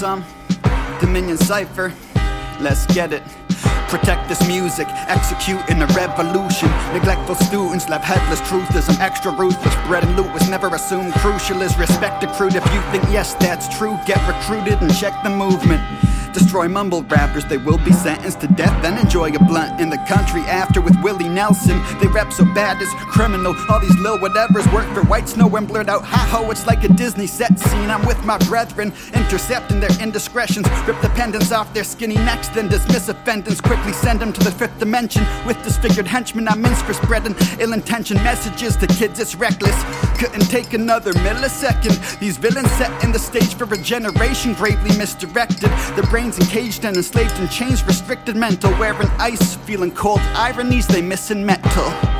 some Dominion Cypher. Let's get it. Protect this music, execute in a revolution. Neglectful students left headless truthism, extra ruthless. Bread and loot was never assumed. Crucial is respect accrued. If you think yes, that's true, get recruited and check the movement. Destroy mumble rappers, they will be sentenced to death. Then enjoy a blunt in the country after with Willie Nelson. They rap so bad it's criminal. All these lil whatevers work for white snow and blurred out. Ha ho, it's like a Disney set scene. I'm with my brethren, intercepting their indiscretions. Rip the pendants off their skinny necks, then dismiss offenders. Quickly send them to the fifth dimension. With disfigured henchmen, I'm in for spreading ill intentioned messages to kids. It's reckless. Couldn't take another millisecond. These villains set in the stage for a generation gravely misdirected. Their brains encaged and enslaved in chains, restricted mental, wearing ice, feeling cold ironies they miss in metal.